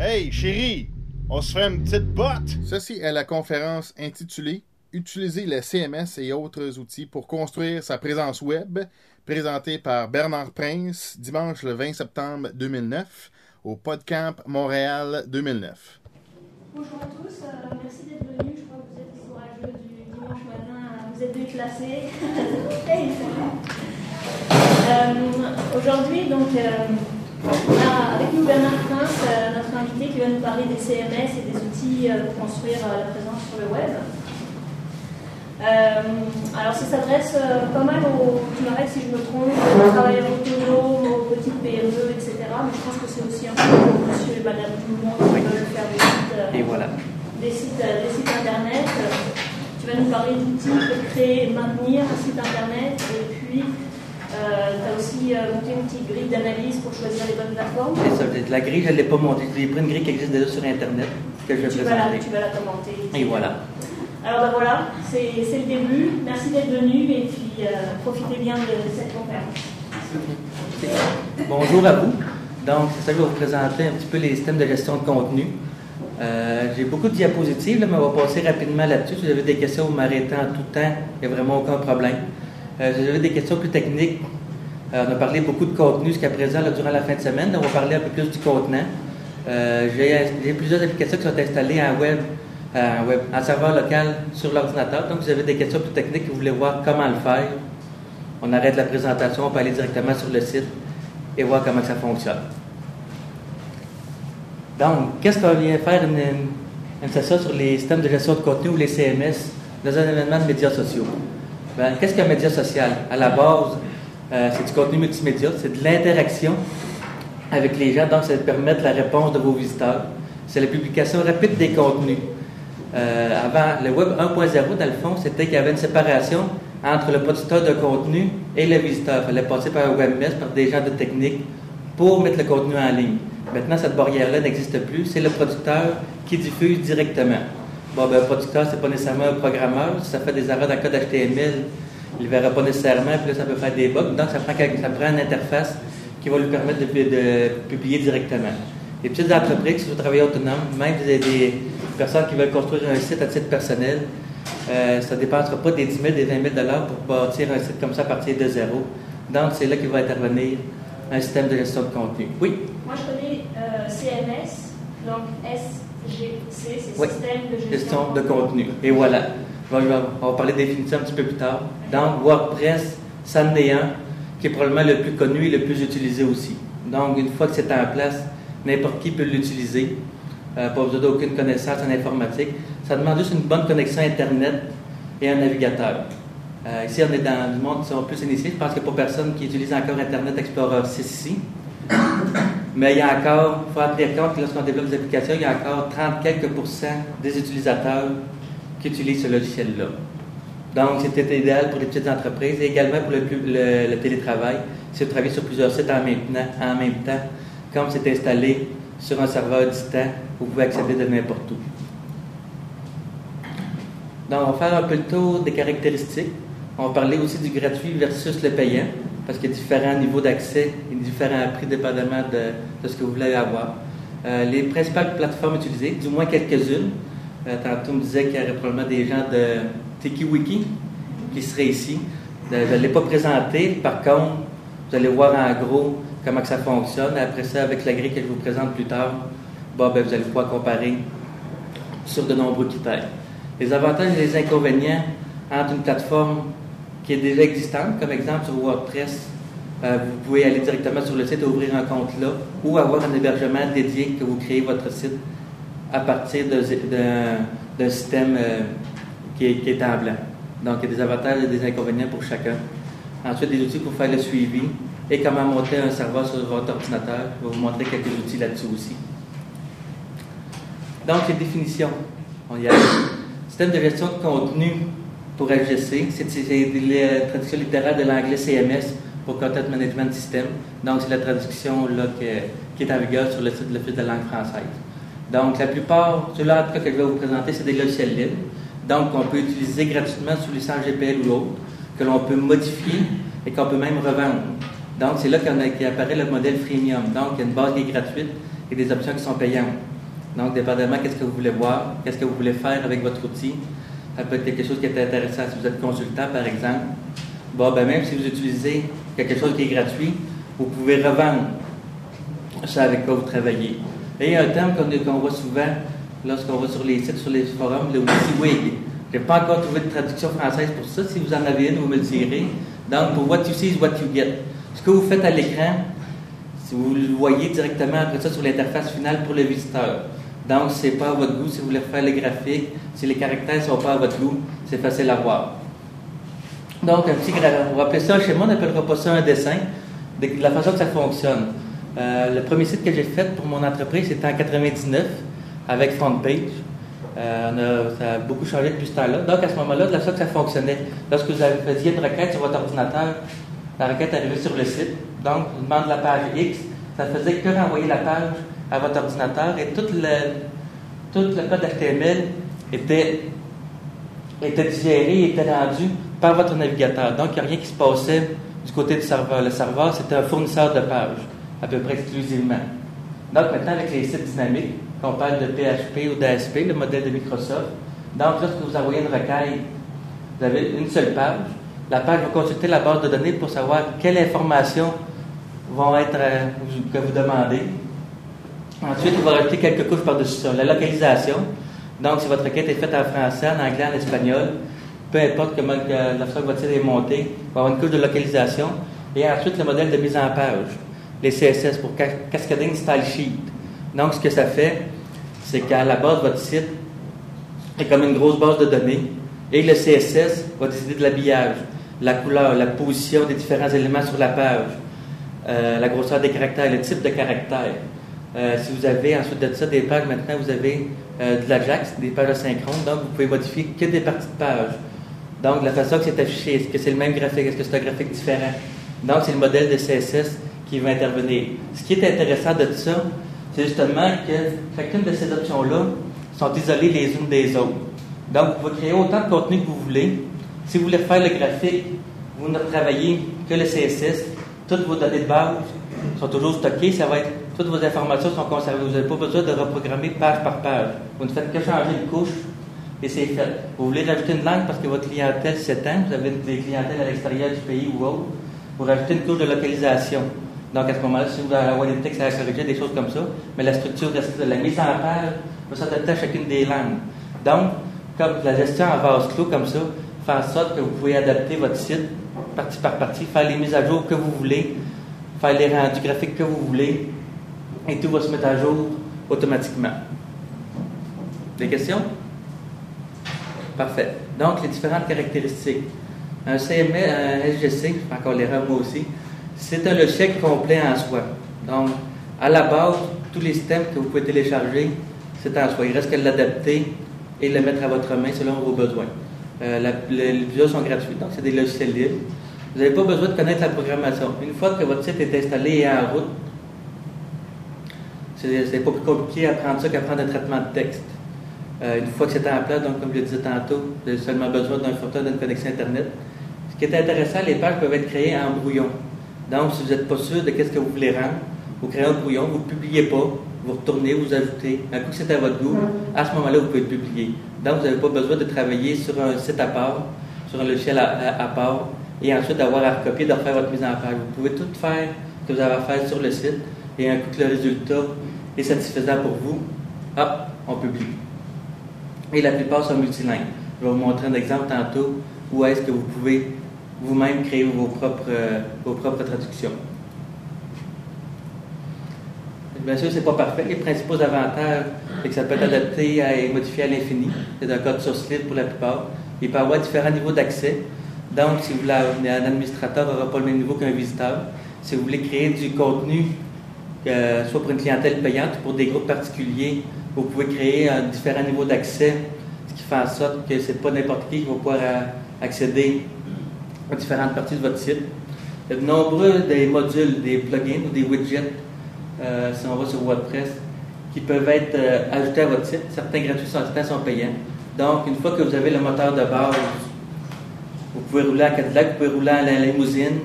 Hey, chérie, on se fait une petite botte. Ceci est la conférence intitulée Utiliser le CMS et autres outils pour construire sa présence web, présentée par Bernard Prince dimanche le 20 septembre 2009 au PodCamp Montréal 2009. Bonjour à tous, euh, merci d'être venus. Je crois que vous êtes les courageux du dimanche matin. Vous êtes. Hey, salut. Euh, Aujourd'hui, donc, euh, on a avec nous Bernard Prince, euh, notre invité, qui va nous parler des CMS et des outils euh, pour construire euh, la présence sur le web. Euh, alors, ça s'adresse pas mal aux, tu m'arrêtes si je me trompe, aux travailleurs autonomes, aux petites PME, etc. Mais je pense que c'est aussi un peu pour monsieur et madame tout le monde qui veulent faire des sites. Et voilà. des sites, des sites internet. Tu vas nous parler d'outils pour créer et maintenir un site internet. Et puis, tu as aussi euh, monté une petite grille d'analyse pour choisir les bonnes plateformes. C'est ça. La grille, je ne l'ai pas montée. J'ai pris une grille qui existe déjà sur Internet que je vais Tu vas, la, présenter. tu vas la commenter. Et voilà. Alors ben voilà, c'est c'est le début. Merci d'être venu et puis euh, profitez bien de cette conférence. Bonjour à vous. Donc, c'est ça que je vais vous présenter un petit peu les systèmes de gestion de contenu. Euh, J'ai beaucoup de diapositives, là, mais on va passer rapidement là-dessus. Si vous avez des questions, vous m'arrêtez en tout temps. Il n'y a vraiment aucun problème. Euh, avez des questions plus techniques, euh, on a parlé beaucoup de contenu jusqu'à présent durant la fin de semaine. On va parler un peu plus du contenant. Euh, J'ai plusieurs applications qui sont installées en web, en serveur local sur l'ordinateur. Donc, si vous avez des questions plus techniques et vous voulez voir comment le faire, on arrête la présentation, on peut aller directement sur le site et voir comment ça fonctionne. Donc, qu'est-ce qu'on vient faire une session sur les systèmes de gestion de contenu ou les CMS dans un événement de médias sociaux? Ben, qu'est-ce qu'un média social? À la base, euh, c'est du contenu multimédia, c'est de l'interaction avec les gens, donc ça permettre la réponse de vos visiteurs. C'est la publication rapide des contenus. Euh, avant, le Web 1.0, dans le fond, c'était qu'il y avait une séparation entre le producteur de contenu et le visiteur. Il fallait passer par un webmaster, par des gens de technique pour mettre le contenu en ligne. Maintenant, cette barrière-là n'existe plus. C'est le producteur qui diffuse directement. Bon, ben, un producteur, c'est pas nécessairement un programmeur. Si ça fait des erreurs dans le code HTML, il ne verra pas nécessairement, puis là, ça peut faire des bugs. Donc, ça prend, ça prend une interface qui va lui permettre de, publier directement. Les petites entreprises qui sont travailleurs autonomes, même des, des personnes qui veulent construire un site à titre personnel, euh, ça ne dépensera pas des 10 000, des 20 000 dollars pour bâtir un site comme ça à partir de zéro. Donc, c'est là qu'il va intervenir un système de gestion de contenu. Oui, Moi, je connais euh, CMS, donc C'est Oui. Système de gestion, gestion de contenu. Et voilà. On va, parler de définition un petit peu plus tard. Donc, WordPress, est un qui est probablement le plus connu et le plus utilisé aussi. Donc, une fois que c'est en place, n'importe qui peut l'utiliser. Euh, pas besoin d'aucune connaissance en informatique. Ça demande juste une bonne connexion Internet et un navigateur. Euh, ici, on est dans du monde qui sont plus initiés. Je pense qu'il n'y a pas personne qui utilise encore Internet Explorer 6 ici. Mais il y a encore, il faut en tenir compte que lorsqu'on développe des applications, il y a encore 30 quelques pourcents des utilisateurs qui utilisent ce logiciel-là. Donc, c'était idéal pour les petites entreprises et également pour le, télétravail. Si vous travaillez sur plusieurs sites en même, temps- en même temps, comme c'est installé sur un serveur distant, vous pouvez accéder de n'importe où. Donc, on va faire un peu le tour des caractéristiques. On va parler aussi du gratuit versus le payant, parce qu'il y a différents niveaux d'accès et différents prix dépendamment de, ce que vous voulez avoir. Euh, les principales plateformes utilisées, du moins quelques-unes. Euh, tantôt, on me disait qu'il y aurait probablement des gens de TikiWiki qui seraient ici. Euh, Je ne l'ai pas présenté. Par contre, vous allez voir en gros comment que ça fonctionne. Après ça, avec la grille que je vous présente plus tard, bon, ben, vous allez pouvoir comparer sur de nombreux critères. Les avantages et les inconvénients entre une plateforme qui est déjà existante, comme exemple sur WordPress, euh, vous pouvez aller directement sur le site et ouvrir un compte là, ou avoir un hébergement dédié que vous créez votre site à partir d'un système euh, qui, est, qui est en blanc. Donc, il y a des avantages et des inconvénients pour chacun. Ensuite, des outils pour faire le suivi et comment monter un serveur sur votre ordinateur. Je vais vous montrer quelques outils là-dessus aussi. Donc, les définitions. On y arrive. Système de gestion de contenu pour FGC, c'est la traduction littérale de l'anglais CMS pour Content Management System. Donc, c'est la traduction là, qui est en vigueur sur le site de l'Office de langue française. Donc, la plupart, ceux-là que je vais vous présenter, c'est des logiciels libres. Donc, qu'on peut utiliser gratuitement sous licence GPL ou autre, que l'on peut modifier et qu'on peut même revendre. Donc, c'est là qu'apparaît le modèle freemium. Donc, il y a une base qui est gratuite et des options qui sont payantes. Donc, dépendamment qu'est-ce que vous voulez voir, qu'est-ce que vous voulez faire avec votre outil, ça peut être quelque chose qui est intéressant si vous êtes consultant, par exemple. Bon, ben même si vous utilisez quelque chose qui est gratuit, vous pouvez revendre ça avec quoi vous travaillez. Et il y a un terme qu'on voit souvent lorsqu'on va sur les sites, sur les forums, le WYSIWYG. Je n'ai pas encore trouvé de traduction française pour ça. Si vous en avez une, vous me le direz. Donc, pour what you see is what you get. Ce que vous faites à l'écran, si vous le voyez directement après ça sur l'interface finale pour le visiteur. Donc, ce n'est pas à votre goût si vous voulez faire les graphiques, si les caractères ne sont pas à votre goût, c'est facile à voir. Donc, un petit on va appeler ça un schéma, on n'appellera pas ça un dessin, de la façon que ça fonctionne. Euh, le premier site que j'ai fait pour mon entreprise, c'était en 99 avec FrontPage. Euh, ça a beaucoup changé depuis ce temps-là. Donc, à ce moment-là, de la sorte que ça fonctionnait. Lorsque vous faisiez une requête sur votre ordinateur, la requête arrivait sur le site. Donc, vous demande la page X. Ça faisait que renvoyer la page à votre ordinateur et tout le, tout le code HTML était, était digéré était rendu par votre navigateur. Donc, il n'y a rien qui se passait du côté du serveur. Le serveur, c'était un fournisseur de pages, à peu près exclusivement. Donc, maintenant, avec les sites dynamiques, qu'on parle de PHP ou d'ASP, le modèle de Microsoft. Donc, lorsque vous envoyez une requête, vous avez une seule page. La page va consulter la base de données pour savoir quelles informations vont être euh, que vous demandez. Ensuite, il va rajouter quelques couches par-dessus ça. La localisation. Donc, si votre requête est faite en français, en anglais, en espagnol, peu importe comment votre site est monté, il va avoir une couche de localisation. Et ensuite, le modèle de mise en page. Les CSS pour Cascading Style Sheet. Donc, ce que ça fait, c'est qu'à la base, votre site est comme une grosse base de données et le CSS va décider de l'habillage, la couleur, la position des différents éléments sur la page, euh, la grosseur des caractères, le type de caractère. Euh, si vous avez ensuite de ça des pages, maintenant vous avez euh, de l'Ajax, des pages asynchrones, donc vous pouvez modifier que des parties de page. Donc, la façon que c'est affiché, est-ce que c'est le même graphique, est-ce que c'est un graphique différent? Donc, c'est le modèle de CSS qui va intervenir. Ce qui est intéressant de ça, c'est justement que chacune de ces options-là sont isolées les unes des autres. Donc, vous pouvez créer autant de contenu que vous voulez. Si vous voulez faire le graphique, vous ne travaillez que le CSS. Toutes vos données de base sont toujours stockées. Ça va être, toutes vos informations sont conservées. Vous n'avez pas besoin de reprogrammer page par page. Vous ne faites que changer une couche et c'est fait. Vous voulez rajouter une langue parce que votre clientèle s'étend, vous avez des clientèles à l'extérieur du pays ou autre. Vous rajoutez une couche de localisation. Donc, à ce moment-là, si vous avez avoir des textes à corriger, des choses comme ça, mais la structure de la mise en page va s'adapter à chacune des langues. Donc, comme la gestion en vase clos comme ça, fait en sorte que vous pouvez adapter votre site partie par partie, faire les mises à jour que vous voulez, faire les rendus graphiques que vous voulez, et tout va se mettre à jour automatiquement. Des questions? Parfait. Donc, les différentes caractéristiques. Un CMS, un SGC, encore les moi aussi, c'est un logiciel complet en soi. Donc, à la base, tous les systèmes que vous pouvez télécharger, c'est en soi. Il reste qu'à l'adapter et le mettre à votre main selon vos besoins. Euh, les plusieurs sont gratuits, donc c'est des logiciels libres. Vous n'avez pas besoin de connaître la programmation. Une fois que votre site est installé et en route, c'est pas plus compliqué à prendre ça qu'à prendre un traitement de texte. Euh, une fois que c'est en place, donc comme je le disais tantôt, vous avez seulement besoin d'un photo d'une connexion Internet. Ce qui est intéressant, les pages peuvent être créées en brouillon. Donc, si vous n'êtes pas sûr de ce que vous voulez rendre, vous créez un brouillon, vous ne publiez pas, vous retournez, vous ajoutez. Un coup que c'est à votre goût, à ce moment-là, vous pouvez le publier. Donc, vous n'avez pas besoin de travailler sur un site à part, sur un logiciel à, part, et ensuite d'avoir à recopier, de refaire votre mise en page. Vous pouvez tout faire ce que vous avez à faire sur le site, et un coup que le résultat est satisfaisant pour vous, hop, on publie. Et la plupart sont multilingues. Je vais vous montrer un exemple tantôt où est-ce que vous pouvez vous-même créer vos propres, euh, vos propres traductions? Bien sûr, ce n'est pas parfait. Les principaux avantages, c'est que ça peut être adapté et modifié à l'infini. C'est un code source libre pour la plupart. Il peut avoir différents niveaux d'accès. Donc, si vous voulez, un administrateur n'aura pas le même niveau qu'un visiteur. Si vous voulez créer du contenu, soit pour une clientèle payante ou pour des groupes particuliers, vous pouvez créer un différents niveaux d'accès, ce qui fait en sorte que ce n'est pas n'importe qui qui va pouvoir euh, accéder différentes parties de votre site. Il y a de nombreux des modules, des plugins ou des widgets, euh, si on va sur WordPress, qui peuvent être euh, ajoutés à votre site. Certains gratuits, certains sont payants. Donc, une fois que vous avez le moteur de base, vous pouvez rouler en Cadillac, vous pouvez rouler en limousine,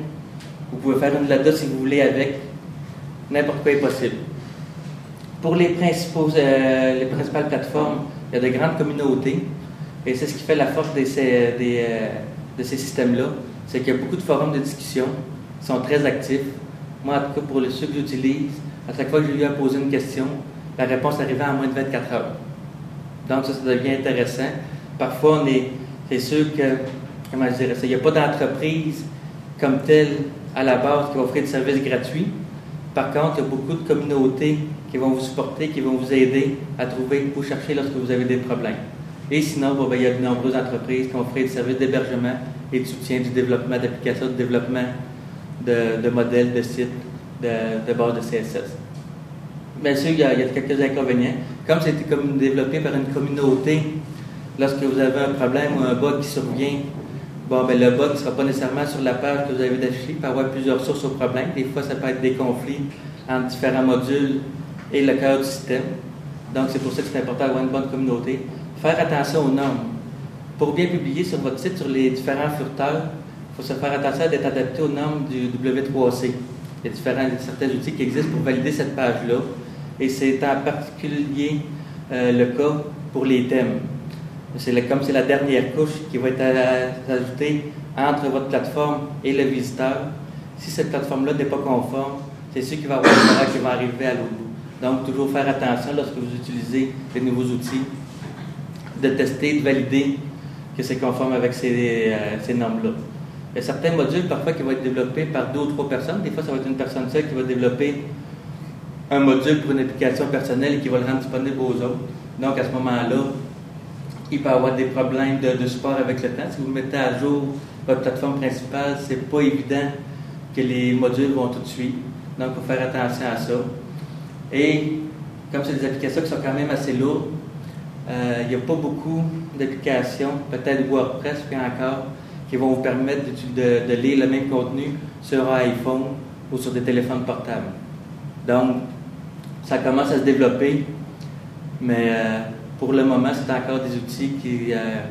vous pouvez faire une Lada si vous voulez avec. N'importe quoi est possible. Pour les, principaux, euh, les principales plateformes, il y a de grandes communautés. Et c'est ce qui fait la force des, euh, de ces systèmes-là. C'est qu'il y a beaucoup de forums de discussion qui sont très actifs. Moi, en tout cas, pour les ceux que j'utilise, à chaque fois que j'ai eu à poser une question, la réponse arrivait en moins de 24 heures. Donc, ça, ça devient intéressant. Parfois, on est, c'est sûr que, comment je dirais ça, il n'y a pas d'entreprise comme telle à la base qui va offrir des services gratuits. Par contre, il y a beaucoup de communautés qui vont vous supporter, qui vont vous aider à trouver où chercher lorsque vous avez des problèmes. Et sinon, ben, il y a de nombreuses entreprises qui vont offrir des services d'hébergement et de soutien du développement d'applications, de développement de, modèles, de sites, de, de bases de CSS. Bien sûr, il y, a, quelques inconvénients. Comme c'était développé par une communauté, lorsque vous avez un problème ou un bug qui survient, bon, ben, le bug ne sera pas nécessairement sur la page que vous avez d'afficher. Il y avoir plusieurs sources au problème. Des fois, ça peut être des conflits entre différents modules et le cœur du système. Donc, c'est pour ça que c'est important d'avoir une bonne communauté. Faire attention aux normes. Pour bien publier sur votre site sur les différents furteurs, il faut se faire attention d'être adapté aux normes du W3C. Il y a différents, certains outils qui existent pour valider cette page-là. Et c'est en particulier euh, le cas pour les thèmes. C'est comme c'est la dernière couche qui va être ajoutée entre votre plateforme et le visiteur. Si cette plateforme-là n'est pas conforme, c'est sûr va avoir qui vont arriver à l'autre bout. Donc, toujours faire attention lorsque vous utilisez les nouveaux outils, de tester, de valider que c'est conforme avec ces, euh, ces normes-là. Il y a certains modules parfois qui vont être développés par deux ou trois personnes. Des fois, ça va être une personne seule qui va développer un module pour une application personnelle et qui va le rendre disponible aux autres. Donc, à ce moment-là, il peut avoir des problèmes de, support avec le temps. Si vous mettez à jour votre plateforme principale, c'est pas évident que les modules vont tout de suite. Donc, il faut faire attention à ça. Et comme c'est des applications qui sont quand même assez lourdes, euh, il n'y a pas beaucoup d'applications, peut-être WordPress, puis encore, qui vont vous permettre de, de, lire le même contenu sur un iPhone ou sur des téléphones portables. Donc, ça commence à se développer, mais euh, pour le moment, c'est encore des outils qui, euh,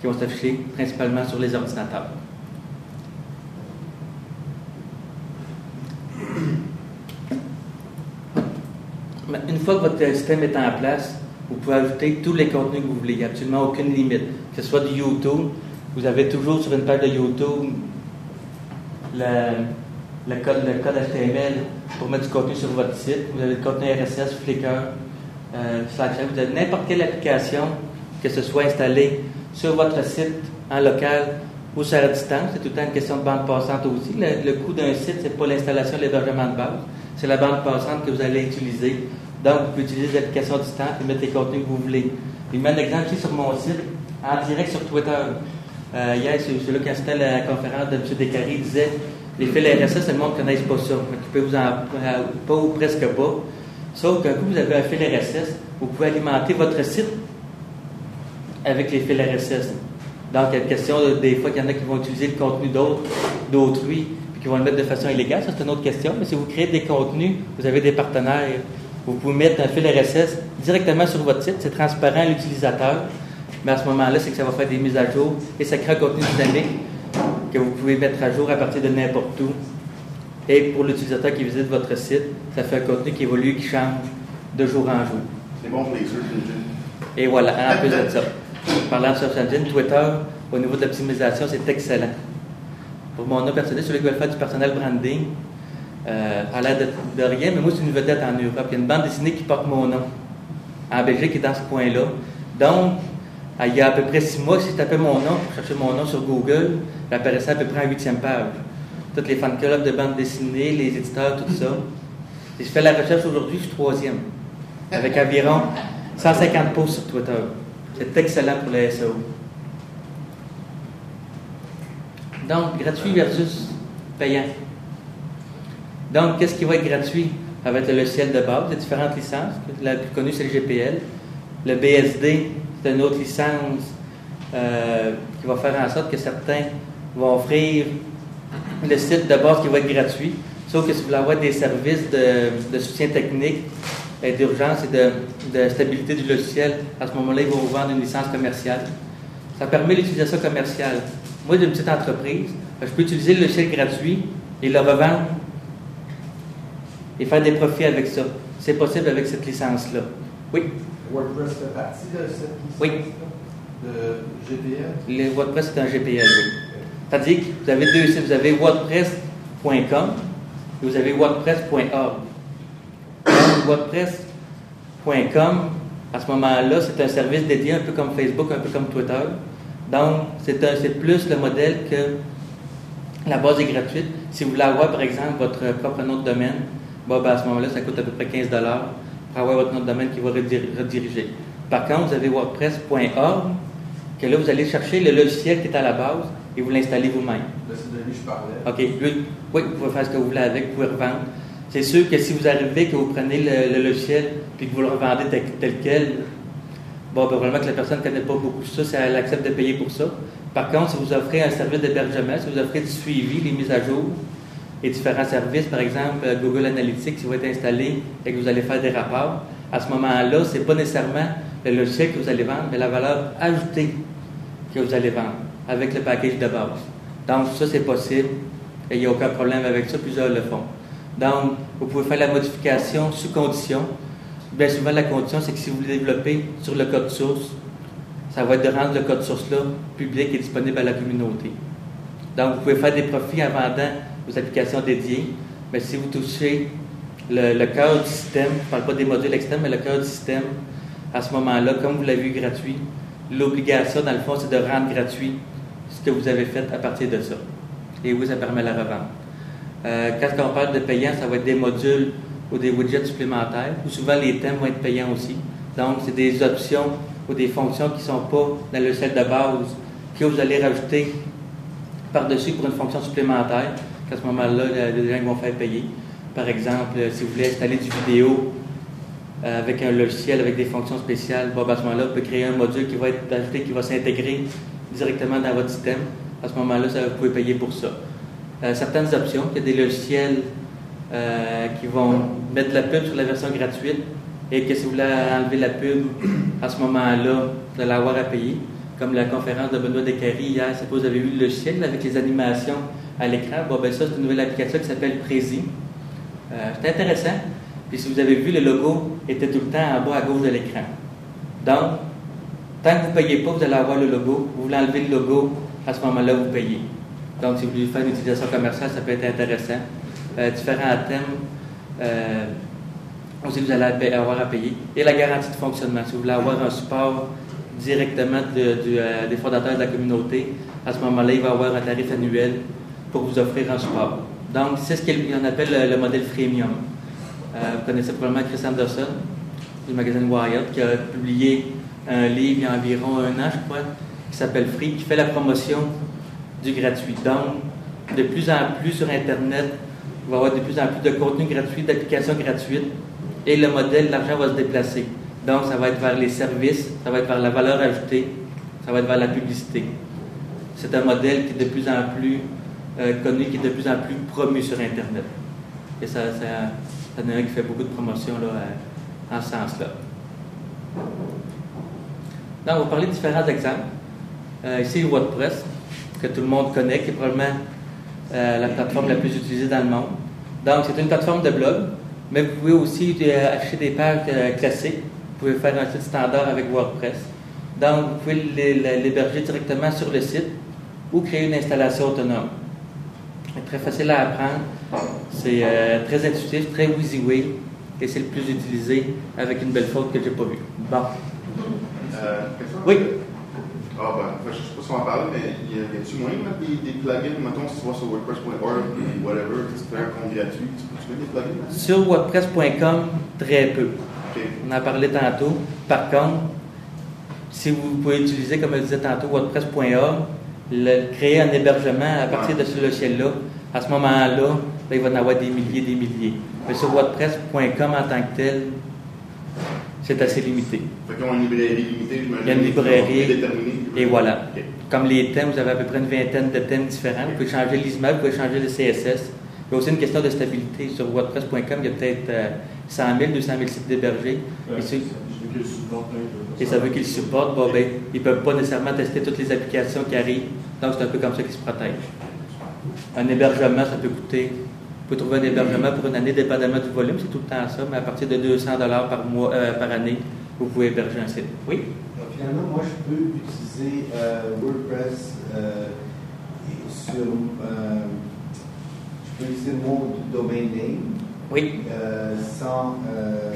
qui vont s'afficher principalement sur les ordinateurs. Une fois que votre système est en place, vous pouvez ajouter tous les contenus que vous voulez. Il n'y a absolument aucune limite. Que ce soit du YouTube, vous avez toujours sur une page de YouTube le, code, le code HTML pour mettre du contenu sur votre site. Vous avez le contenu RSS, Flickr, euh, vous avez n'importe quelle application, que ce soit installée sur votre site en local ou sur la distance. C'est tout le temps une question de bande passante aussi. Le, coût d'un site, ce n'est pas l'installation et l'hébergement de base, c'est la bande passante que vous allez utiliser. Donc, vous pouvez utiliser des applications distantes et mettre les contenus que vous voulez. Je mets un exemple ici sur mon site, en direct sur Twitter. Euh, hier, celui-là qui installe la conférence de M. Descaries disait les fils RSS, le monde ne connaît pas ça. Occupez-vous en euh, pas ou presque pas. Sauf qu'un coup, vous avez un fil RSS, vous pouvez alimenter votre site avec les fils RSS. Donc, il y a une question, des fois, qu'il y en a qui vont utiliser le contenu d'autres, d'autrui, puis qui vont le mettre de façon illégale. Ça, c'est une autre question. Mais si vous créez des contenus, vous avez des partenaires, vous pouvez mettre un fil RSS directement sur votre site. C'est transparent à l'utilisateur. Mais à ce moment-là, c'est que ça va faire des mises à jour et ça crée un contenu dynamique que vous pouvez mettre à jour à partir de n'importe où. Et pour l'utilisateur qui visite votre site, ça fait un contenu qui évolue, qui change de jour en jour. C'est bon pour les search Et voilà, en plus de ça. Parlant de search engine, Twitter, au niveau de l'optimisation, c'est excellent. Pour mon nom personnel, celui qui veut faire du personnel branding, euh, à l'aide de, rien, mais moi, c'est une vedette en Europe. Il y a une bande dessinée qui porte mon nom. En Belgique, qui est dans ce point-là. Donc, il y a à peu près six mois, si je tapais mon nom, pour chercher mon nom sur Google, il apparaissait à peu près en huitième page toutes les fan clubs de bande dessinée, les éditeurs, tout ça. Et je fais la recherche aujourd'hui, je suis troisième, avec environ 150 posts sur Twitter. C'est excellent pour les SEO. Donc, gratuit versus payant. Donc, qu'est-ce qui va être gratuit? Avec le logiciel de base, les différentes licences? La plus connue, c'est le GPL. Le BSD, c'est une autre licence euh, qui va faire en sorte que certains vont offrir le site de base qui va être gratuit. Sauf que si vous voulez avoir des services de, soutien technique, et d'urgence et de, stabilité du logiciel, à ce moment-là, ils vont vous vendre une licence commerciale. Ça permet l'utilisation commerciale. Moi, j'ai une petite entreprise, je peux utiliser le logiciel gratuit et le revendre et faire des profits avec ça. C'est possible avec cette licence-là. Oui? WordPress fait partie de cette licence Oui. de GPL? Le WordPress, c'est un GPL, oui. C'est-à-dire que vous avez deux sites. Vous avez WordPress.com et vous avez WordPress.org. WordPress.com, à ce moment-là, c'est un service dédié un peu comme Facebook, un peu comme Twitter. Donc, c'est plus le modèle que la base est gratuite. Si vous voulez avoir, par exemple, votre propre nom de domaine, ben, à ce moment-là, ça coûte à peu près 15 pour avoir votre nom de domaine qui va redir- rediriger. Par contre, vous avez WordPress.org, que là, vous allez chercher le logiciel qui est à la base et vous l'installez vous-même. Là, c'est de lui que je parlais. OK. Lui, oui, vous pouvez faire ce que vous voulez avec, vous pouvez revendre. C'est sûr que si vous arrivez, que vous prenez le, le logiciel puis que vous le revendez tel, tel quel, bon, ben, probablement que la personne ne connaît pas beaucoup ça, si elle accepte de payer pour ça. Par contre, si vous offrez un service d'hébergement, si vous offrez du suivi, les mises à jour et différents services, par exemple euh, Google Analytics qui va être installé et que vous allez faire des rapports, à ce moment-là, ce n'est pas nécessairement le logiciel que vous allez vendre, mais la valeur ajoutée que vous allez vendre avec le package de base. Donc, ça, c'est possible et il n'y a aucun problème avec ça, plusieurs le font. Donc, vous pouvez faire la modification sous condition. Bien souvent, la condition, c'est que si vous le développez sur le code source, ça va être de rendre le code source-là public et disponible à la communauté. Donc, vous pouvez faire des profits en vendant vos applications dédiées, mais si vous touchez le, le cœur du système, je ne parle pas des modules externes, mais le cœur du système, à ce moment-là, comme vous l'avez eu gratuit, l'obligation, dans le fond, c'est de rendre gratuit ce que vous avez fait à partir de ça. Et oui, ça permet la revente. Euh, quand on parle de payant, ça va être des modules ou des widgets supplémentaires, ou souvent les thèmes vont être payants aussi. Donc, c'est des options ou des fonctions qui ne sont pas dans le sel de base que vous allez rajouter par-dessus pour une fonction supplémentaire, qu'à ce moment-là, les gens vont faire payer. Par exemple, euh, si vous voulez installer du vidéo euh, avec un logiciel, avec des fonctions spéciales, ben, à ce moment-là, vous pouvez créer un module qui va être ajouté, qui va s'intégrer directement dans votre système. À ce moment-là, vous pouvez payer pour ça. Euh, certaines options, il y a des logiciels euh, qui vont mettre la pub sur la version gratuite et que si vous voulez enlever la pub, à ce moment-là, vous allez avoir à payer. Comme la conférence de Benoît Descaries hier, c'est que vous avez vu le logiciel avec les animations à l'écran. Bon, ben ça, c'est une nouvelle application qui s'appelle Prési. Euh, c'est intéressant. Puis si vous avez vu, le logo était tout le temps en bas à gauche de l'écran. Donc, tant que vous ne payez pas, vous allez avoir le logo. Vous voulez enlever le logo, à ce moment-là, vous payez. Donc, si vous voulez faire une utilisation commerciale, ça peut être intéressant. Euh, différents thèmes, euh, aussi vous allez avoir à payer. Et la garantie de fonctionnement. Si vous voulez avoir un support directement euh, des fondateurs de la communauté, à ce moment-là, il va y avoir un tarif annuel pour vous offrir un support. Donc, c'est ce qu'on appelle le, le modèle freemium. Vous connaissez probablement Chris Anderson du magazine Wired qui a publié un livre il y a environ un an, je crois, qui s'appelle Free, qui fait la promotion du gratuit. Donc, de plus en plus sur Internet, il va y avoir de plus en plus de contenu gratuit, d'applications gratuites, et le modèle, l'argent va se déplacer. Donc, ça va être vers les services, ça va être vers la valeur ajoutée, ça va être vers la publicité. C'est un modèle qui est de plus en plus euh, connu, qui est de plus en plus promu sur Internet. Et ça, ça, ça en a un qui fait beaucoup de promotion là, euh, en ce sens-là. Donc, on va parler de différents exemples. Euh, ici, WordPress, que tout le monde connaît, qui est probablement euh, la plateforme la plus utilisée dans le monde. Donc, c'est une plateforme de blog, mais vous pouvez aussi euh, afficher des pages euh, classiques. Vous pouvez faire un site standard avec WordPress. Donc, vous pouvez l'hé- l'héberger directement sur le site ou créer une installation autonome. C'est très facile à apprendre. C'est euh, très intuitif, très WYSIWYG, et c'est le plus utilisé avec une belle faute que j'ai pas vue. Bon. Euh? Oui. Ah, ben, je sais pas si on va en parler, mais y a-tu moyen de mettre des, plugins, mettons, si tu vas sur WordPress.org ou whatever, tu fais un compte gratuit, tu peux mets des plugins? Sur WordPress.com, très peu. On en parlait tantôt. Par contre, si vous pouvez utiliser, comme je disais tantôt, WordPress.org, le- créer un hébergement à partir de ce logiciel-là, à ce moment-là, là, il va y en avoir des milliers, des milliers. Mais sur WordPress.com en tant que tel, c'est assez limité. Fait qu'ils ont une librairie limitée, j'imagine. Il y a une librairie. Et voilà. Comme les thèmes, vous avez à peu près une vingtaine de thèmes différents. Vous pouvez changer l'ISMAP, vous pouvez changer le CSS. Il y a aussi une question de stabilité. Sur WordPress.com, il y a peut-être euh, 100 000, 200 000 sites d'hébergés. Et ceux- et ça veut qu'ils supportent, bon, ben, ils ne peuvent pas nécessairement tester toutes les applications qui arrivent. Donc, c'est un peu comme ça qu'ils se protègent. Un hébergement, ça peut coûter pouvez trouver un hébergement pour une année, dépendamment du volume, c'est tout le temps ça, mais à partir de 200 par mois, euh, par année, vous pouvez héberger un site. Oui? Donc, finalement, moi, je peux utiliser euh, WordPress euh, sur. euh, je peux utiliser mon domain name Oui. euh, sans. euh,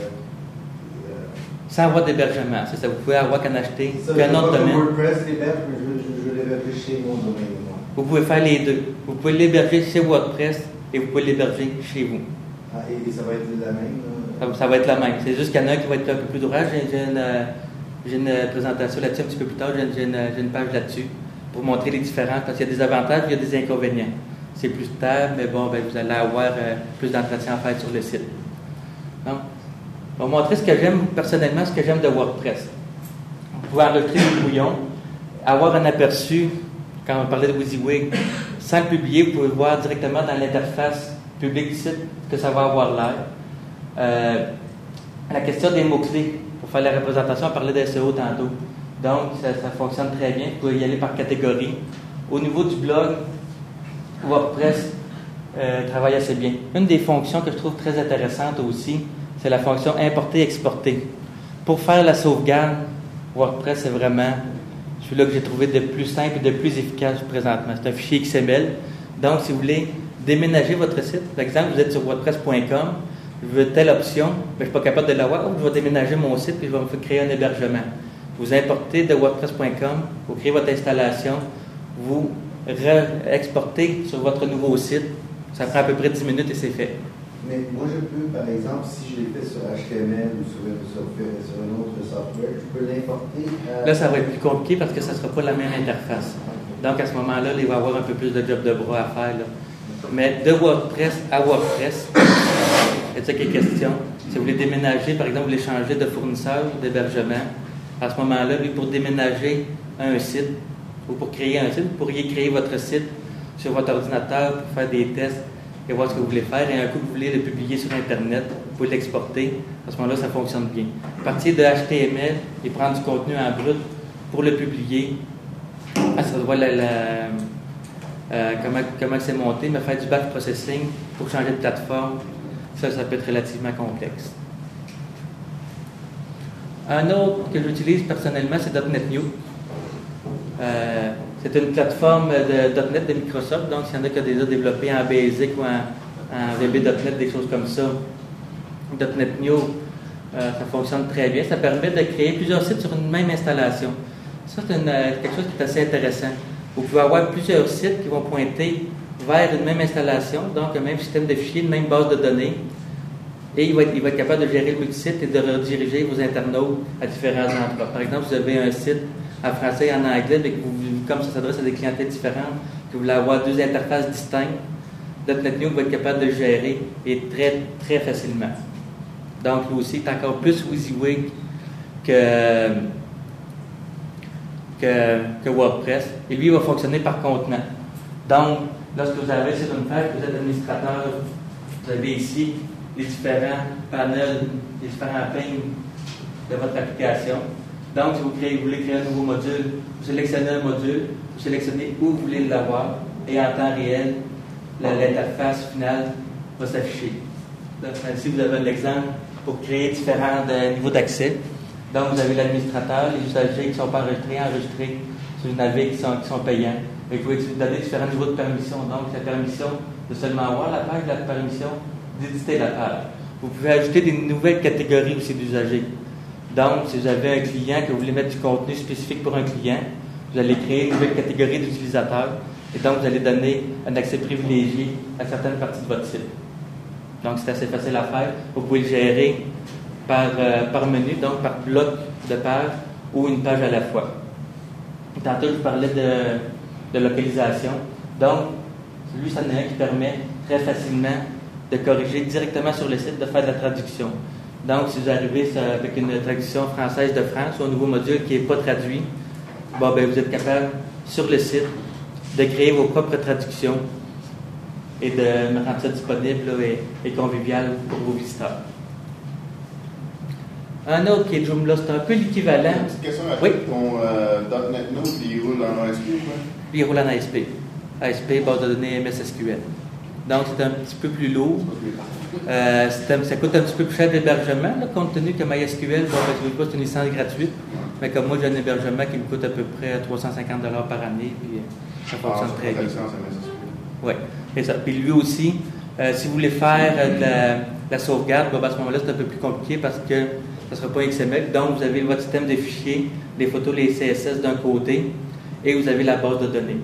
euh, Sans avoir d'hébergement. C'est ça, vous pouvez avoir qu'en acheter qu'un autre domaine. WordPress l'héberge, mais je, je, je l'héberge chez mon domaine, moi. Vous pouvez faire les deux. Vous pouvez l'héberger chez WordPress et vous pouvez l'héberger chez vous. Ah, et, et ça va être la même. là? Ça, ça va être la même. C'est juste qu'il y en a un qui va être un peu plus droit. J'ai une, euh, une présentation là-dessus un petit peu plus tard. J'ai une, page là-dessus pour montrer les différences. Parce qu'il y a des avantages il y a des inconvénients. C'est plus stable, mais bon, ben, vous allez avoir euh, plus d'entretien à faire sur le site. Donc, on va montrer ce que j'aime personnellement, ce que j'aime de WordPress. Vous pouvez enregistrer le brouillon, avoir un aperçu, quand on parlait de WYSIWYG, sans le publier, vous pouvez voir directement dans l'interface publique du site que ça va avoir l'air. Euh, la question des mots-clés, pour faire la représentation, on parlait de SEO tantôt. Donc, ça, fonctionne très bien. Vous pouvez y aller par catégorie. Au niveau du blog, WordPress euh, travaille assez bien. Une des fonctions que je trouve très intéressante aussi, c'est la fonction importer-exporter. Pour faire la sauvegarde, WordPress est vraiment celui-là que j'ai trouvé de plus simple et de plus efficace présentement. C'est un fichier XML. Donc, si vous voulez déménager votre site, par exemple, vous êtes sur WordPress.com, je veux telle option, mais je ne suis pas capable de l'avoir, oh, je vais déménager mon site et je vais me créer un hébergement. Vous importez de WordPress.com, vous créez votre installation, vous exportez sur votre nouveau site. Ça prend à peu près 10 minutes et c'est fait. Mais moi, je peux, par exemple, si je l'ai fait sur HTML ou sur, un autre software, je peux l'importer. à- Là, ça va être plus compliqué parce que ça ne sera pas la même interface. Donc, à ce moment-là, il va y avoir un peu plus de job de bras à faire. Mais de WordPress à WordPress, c'est ça qui est question? Si vous voulez déménager, par exemple, vous voulez changer de fournisseur d'hébergement, à ce moment-là, pour déménager un site ou pour créer un site, vous pourriez créer votre site sur votre ordinateur pour faire des tests et voir ce que vous voulez faire. Et un coup, vous voulez le publier sur Internet, vous pouvez l'exporter. À ce moment-là, ça fonctionne bien. Partir de HTML et prendre du contenu en brut pour le publier, ah, ça doit la, euh, comment, comment c'est monté, mais faire du batch processing pour changer de plateforme, ça, ça peut être relativement complexe. Un autre que j'utilise personnellement, c'est .NET New. Euh, c'est une plateforme de .NET de Microsoft, donc s'il y en a qui ont déjà développé en Basic ou en, en VB.NET, des choses comme ça, .NET New, euh, ça fonctionne très bien. Ça permet de créer plusieurs sites sur une même installation. Ça, c'est euh, quelque chose qui est assez intéressant. Vous pouvez avoir plusieurs sites qui vont pointer vers une même installation, donc un même système de fichiers, une même base de données. Et il va, être, il capable de gérer le multisite et de rediriger vos internautes à différents endroits. Par exemple, vous avez un site en français et en anglais, mais que vous- comme ça s'adresse à des clientèles différentes, que vous voulez avoir deux interfaces distinctes, .NET New va être capable de gérer et très, très facilement. Donc, lui aussi, est encore plus WYSIWYG que, que, que WordPress. Et lui, il va fonctionner par contenant. Donc, lorsque vous avez sur une page, vous êtes administrateur, vous avez ici les différents panels, les différents pains de votre application. Donc, si vous, voulez créer un nouveau module, vous sélectionnez un module, vous sélectionnez où vous voulez l'avoir, et en temps réel, l'interface finale va s'afficher. Ici, vous avez un exemple pour créer différents euh, niveaux d'accès. Donc, vous avez l'administrateur, les usagers qui ne sont pas enregistrés, enregistrés sur une navire qui sont, qui sont payants. Et vous pouvez donner différents niveaux de permission. Donc, la permission de seulement voir la page, la permission d'éditer la page. Vous pouvez ajouter des nouvelles catégories aussi d'usagers. Donc, si vous avez un client que vous voulez mettre du contenu spécifique pour un client, vous allez créer une nouvelle catégorie d'utilisateurs. Et donc, vous allez donner un accès privilégié à certaines parties de votre site. Donc, c'est assez facile à faire. Vous pouvez le gérer par, euh, par menu, donc par bloc de page ou une page à la fois. Tantôt, je vous parlais de, de localisation. Donc, lui, ça en est un qui permet très facilement de corriger directement sur le site, de faire de la traduction. Donc, si vous arrivez avec une traduction française de France ou un nouveau module qui n'est pas traduit, bon, ben, vous êtes capable, sur le site, de créer vos propres traductions et de rendre ça disponible là, et, et convivial pour vos visiteurs. Un autre qui est Joomla, c'est un peu l'équivalent. Une petite question à Oui? ton euh, .NET Node, il roule en ASP, quoi? Puis il roule en ASP. ASP, base de données MS SQL. Donc, c'est un petit peu plus lourd. Euh, un- ça coûte un petit peu plus cher d'hébergement, compte tenu que MySQL, bon, ben, c'est une licence gratuite. Mais comme moi, j'ai un hébergement qui me coûte à peu près 350 par année, puis euh, ça fonctionne très bien. Oui, c'est ça. Puis lui aussi, euh, si vous voulez faire euh, de la, de la sauvegarde, ben, à ce moment-là, c'est un peu plus compliqué parce que ça ne sera pas XML. Donc, vous avez votre système de fichiers, les photos, les CSS d'un côté, et vous avez la base de données.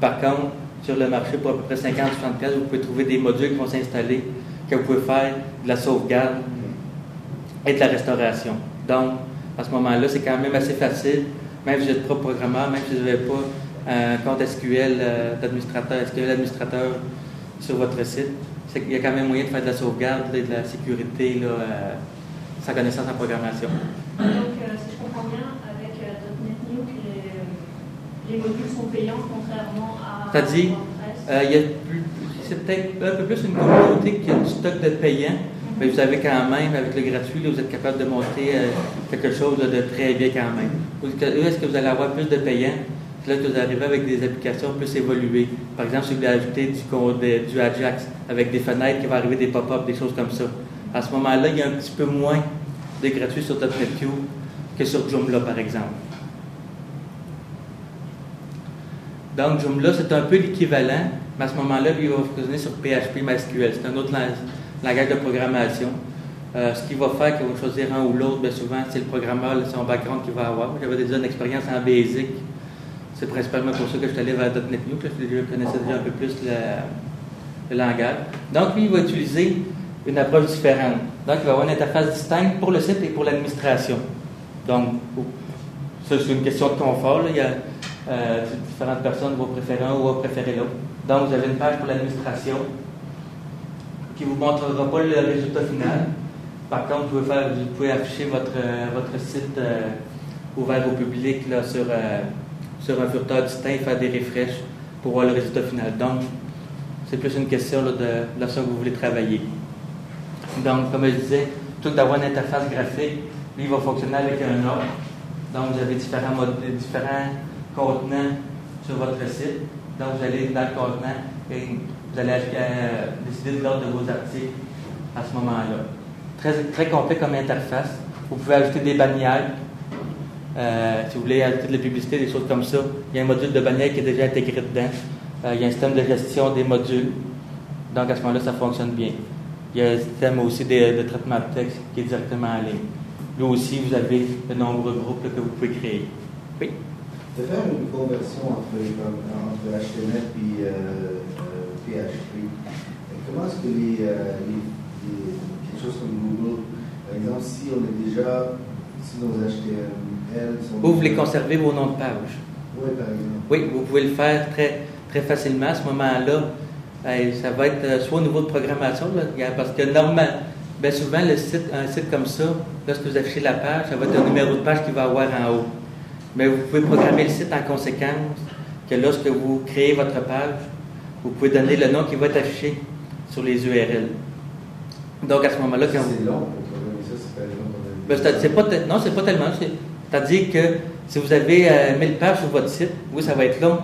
Par contre, sur le marché, pour à peu près 50-60$, vous pouvez trouver des modules qui vont s'installer, que vous pouvez faire de la sauvegarde et de la restauration. Donc, à ce moment-là, c'est quand même assez facile, même si vous êtes pas programmeur, même si vous n'avez pas un compte SQL euh, d'administrateur, SQL administrateur sur votre site, qu'il y a quand même moyen de faire de la sauvegarde et de la sécurité euh, sans connaissance en programmation. Donc, euh, si je comprends bien, avec .NET les, les modules sont payants contrairement à C'est-à-dire. Euh, il y a plus- c'est peut-être un peu plus une communauté qui a du stock de payant, mais vous avez quand même, avec le gratuit, là, vous êtes capable de monter euh, quelque chose de très bien quand même. Ou est-ce que- vous allez avoir plus de payants? C'est là que vous arrivez avec des applications plus évoluées. Par exemple, si vous voulez ajouter du, du Ajax avec des fenêtres qui vont arriver des pop-up, des choses comme ça. À ce moment-là, il y a un petit peu moins de gratuit sur .NET Q que sur Joomla, par exemple. Donc, Joomla, c'est un peu l'équivalent, mais à ce moment-là, il va fonctionner sur PHP MySQL. C'est un autre lang- langage de programmation. Euh, ce qui va faire qu'il va choisir un ou l'autre, bien souvent, c'est le programmeur, son background qu'il va avoir. J'avais déjà une expérience en Basic. C'est principalement pour ça que je suis allé vers .NET New, que je connaissais déjà un peu plus le, le langage. Donc, lui, il va utiliser une approche différente. Donc, il va avoir une interface distincte pour le site et pour l'administration. Donc, ça, c'est une question de confort. là. Il y a euh, différentes personnes vont préférer un ou vont préférer l'autre. Donc, vous avez une page pour l'administration qui ne vous montrera pas le résultat final. Par contre, vous pouvez, afficher votre, euh, votre site euh, ouvert au public là, sur, sur un furteur distinct, faire des refresh pour voir le résultat final. Donc, c'est plus une question là, de, façon que vous voulez travailler. Donc, comme je disais, plutôt que d'avoir une interface graphique, lui, il va fonctionner avec un ordre. Donc, vous avez différents, modes, différents contenants sur votre site. Donc, vous allez dans le contenant et vous allez euh, décider de l'ordre de vos articles à ce moment-là. Très, très complet comme interface. Vous pouvez ajouter des bannières. Euh, si vous voulez ajouter de la publicité, des choses comme ça, il y a un module de bannière qui est déjà intégré dedans. Euh, il y a un système de gestion des modules. Donc, à ce moment-là, ça fonctionne bien. Il y a un système aussi de, traitement de texte qui est directement en ligne. Là aussi, vous avez de nombreux groupes que vous pouvez créer. Oui? De faire une conversion entre, entre HTML et PHP, euh, comment est-ce que les, euh, les- les- quelque chose comme Google, par exemple, si on est déjà, si nos HTML sont. Vous voulez conserver vos noms de page. Oui, par exemple. Oui, vous pouvez le faire très, très facilement à ce moment-là. Euh, ça va être euh, soit au niveau de programmation, parce que normalement, bien souvent, le site, un site comme ça, lorsque vous affichez la page, ça va être un numéro de page qu'il va avoir en haut. Mais vous pouvez programmer le site en conséquence que lorsque vous créez votre page, vous pouvez donner le nom qui va être affiché sur les URL. Donc à ce moment-là, quand vous... C'est long pour ça, c'est pas Ben, non, c'est pas tellement. c'est- C'est-à-dire que si vous avez euh, 1000 pages sur votre site, oui, ça va être long.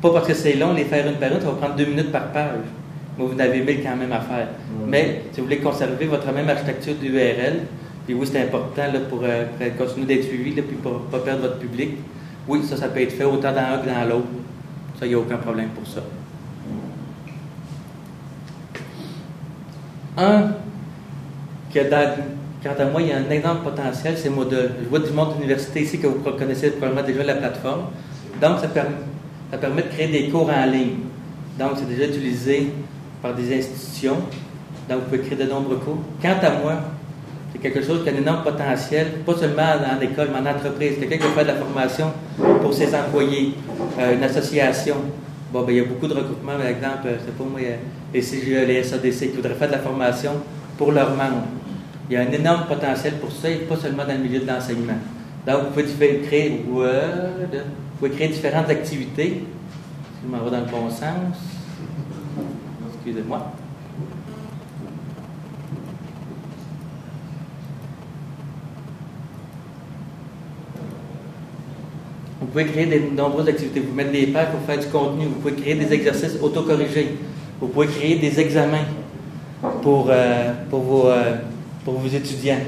Pas parce que c'est long, les faire une par une, ça va prendre deux minutes par page. Mais vous en avez 1000 quand même à faire. Mais si vous voulez conserver votre même architecture d'URL, puis oui, c'est important là, pour, euh, continuer d'être suivi, là, puis pour ne pas perdre votre public, oui, ça, ça peut être fait autant dans un que dans l'autre. Ça, il n'y a aucun problème pour ça. Un, que quant à moi, il y a un énorme potentiel, c'est Moodle. Je vois du monde d'université ici que vous connaissez probablement déjà la plateforme. Donc, ça ça permet de créer des cours en ligne. Donc, c'est déjà utilisé par des institutions. Donc, vous pouvez créer de nombreux cours. Quant à moi, c'est quelque chose qui a un énorme potentiel, pas seulement en école, mais en entreprise. Quelqu'un qui faire de la formation pour ses employés, euh, une association. Bon, ben, il y a beaucoup de regroupements, par exemple, euh, c'est pas moi, euh, les CGE, les SADC, qui voudraient faire de la formation pour leurs membres. Il y a un énorme potentiel pour ça, et pas seulement dans le milieu de l'enseignement. Donc, vous pouvez créer, Word, vous pouvez créer différentes activités. Je m'en vais dans le bon sens. Excusez-moi. Pouvez créer de nombreuses activités. Vous mettre des pages pour faire du contenu. Vous pouvez créer des exercices autocorrigés. Vous pouvez créer des examens pour, euh, pour, vos, euh, pour vos étudiants.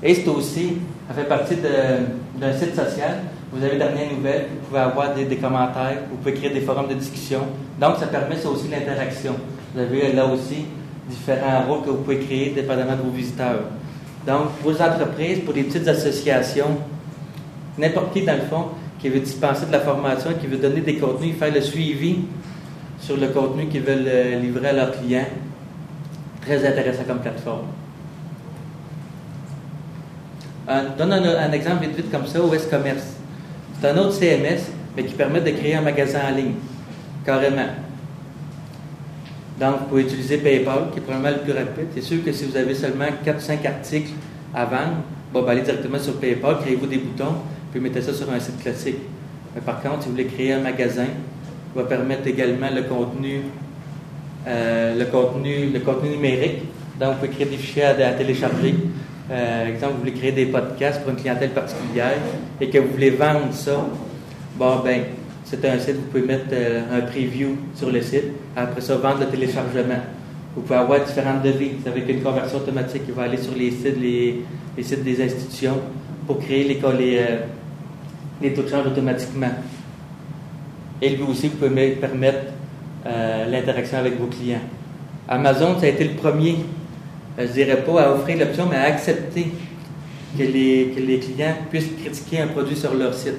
Et c'est aussi, ça fait partie d'un site social. Vous avez dernières nouvelles, vous pouvez avoir des, des commentaires, vous pouvez créer des forums de discussion. Donc, ça permet ça aussi l'interaction. Vous avez là aussi différents rôles que vous pouvez créer dépendamment de vos visiteurs. Donc, pour les entreprises, pour les petites associations, n'importe qui, dans le fond, qui veut dispenser de la formation, qui veut donner des contenus, faire le suivi sur le contenu qu'ils veulent euh, livrer à leurs clients. Très intéressant comme plateforme. Un, donne un, exemple vite vite comme ça, OS Commerce. C'est un autre CMS, mais qui permet de créer un magasin en ligne, carrément. Donc, vous pouvez utiliser PayPal, qui est probablement le plus rapide. C'est sûr que si vous avez seulement 4-5 articles à vendre, allez directement sur PayPal, créez-vous des boutons, puis mettez ça sur un site classique. Mais par contre, si vous voulez créer un magasin, va permettre également le contenu, euh, le contenu, le contenu numérique. Donc, vous pouvez créer des fichiers à, télécharger. Euh, exemple, vous voulez créer des podcasts pour une clientèle particulière et que vous voulez vendre ça. Bon, ben, c'est un site, vous pouvez mettre euh, un preview sur le site. Après ça, vendre le téléchargement. Vous pouvez avoir différentes devises avec une conversion automatique qui va aller sur les sites, les sites des institutions pour créer les, les, euh, les taux de change automatiquement. Et lui aussi, vous pouvez permettre euh, l'interaction avec vos clients. Amazon, ça a été le premier, euh, je dirais pas à offrir l'option, mais à accepter que les, que les clients puissent critiquer un produit sur leur site.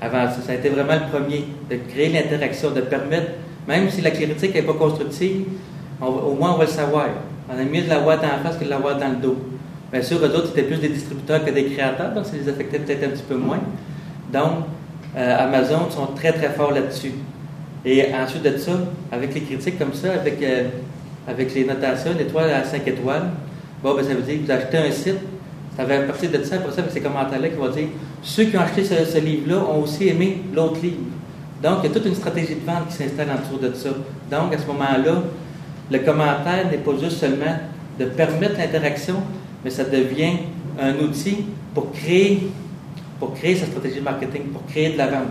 Avant ça, ça a été vraiment le premier, de créer l'interaction, de permettre, même si la critique n'est pas constructive, au moins on va le savoir. On a mieux de l'avoir dans la face que de l'avoir dans le dos. Bien sûr, eux autres, c'était plus des distributeurs que des créateurs, donc ça les affectait peut-être un petit peu moins. Donc, euh, Amazon sont très très forts là-dessus. Et ensuite de ça, avec les critiques comme ça, avec, euh, avec les notations, une à 5 étoiles, bon, ben, ça veut dire que vous achetez un site, ça va partir de ça, après ça, avec ces commentaires-là qui vont dire ceux qui ont acheté ce, ce livre-là ont aussi aimé l'autre livre. Donc, il y a toute une stratégie de vente qui s'installe autour de ça. Donc, à ce moment-là, le commentaire n'est pas juste seulement de permettre l'interaction, mais ça devient un outil pour créer, pour créer sa stratégie de marketing, pour créer de la vente.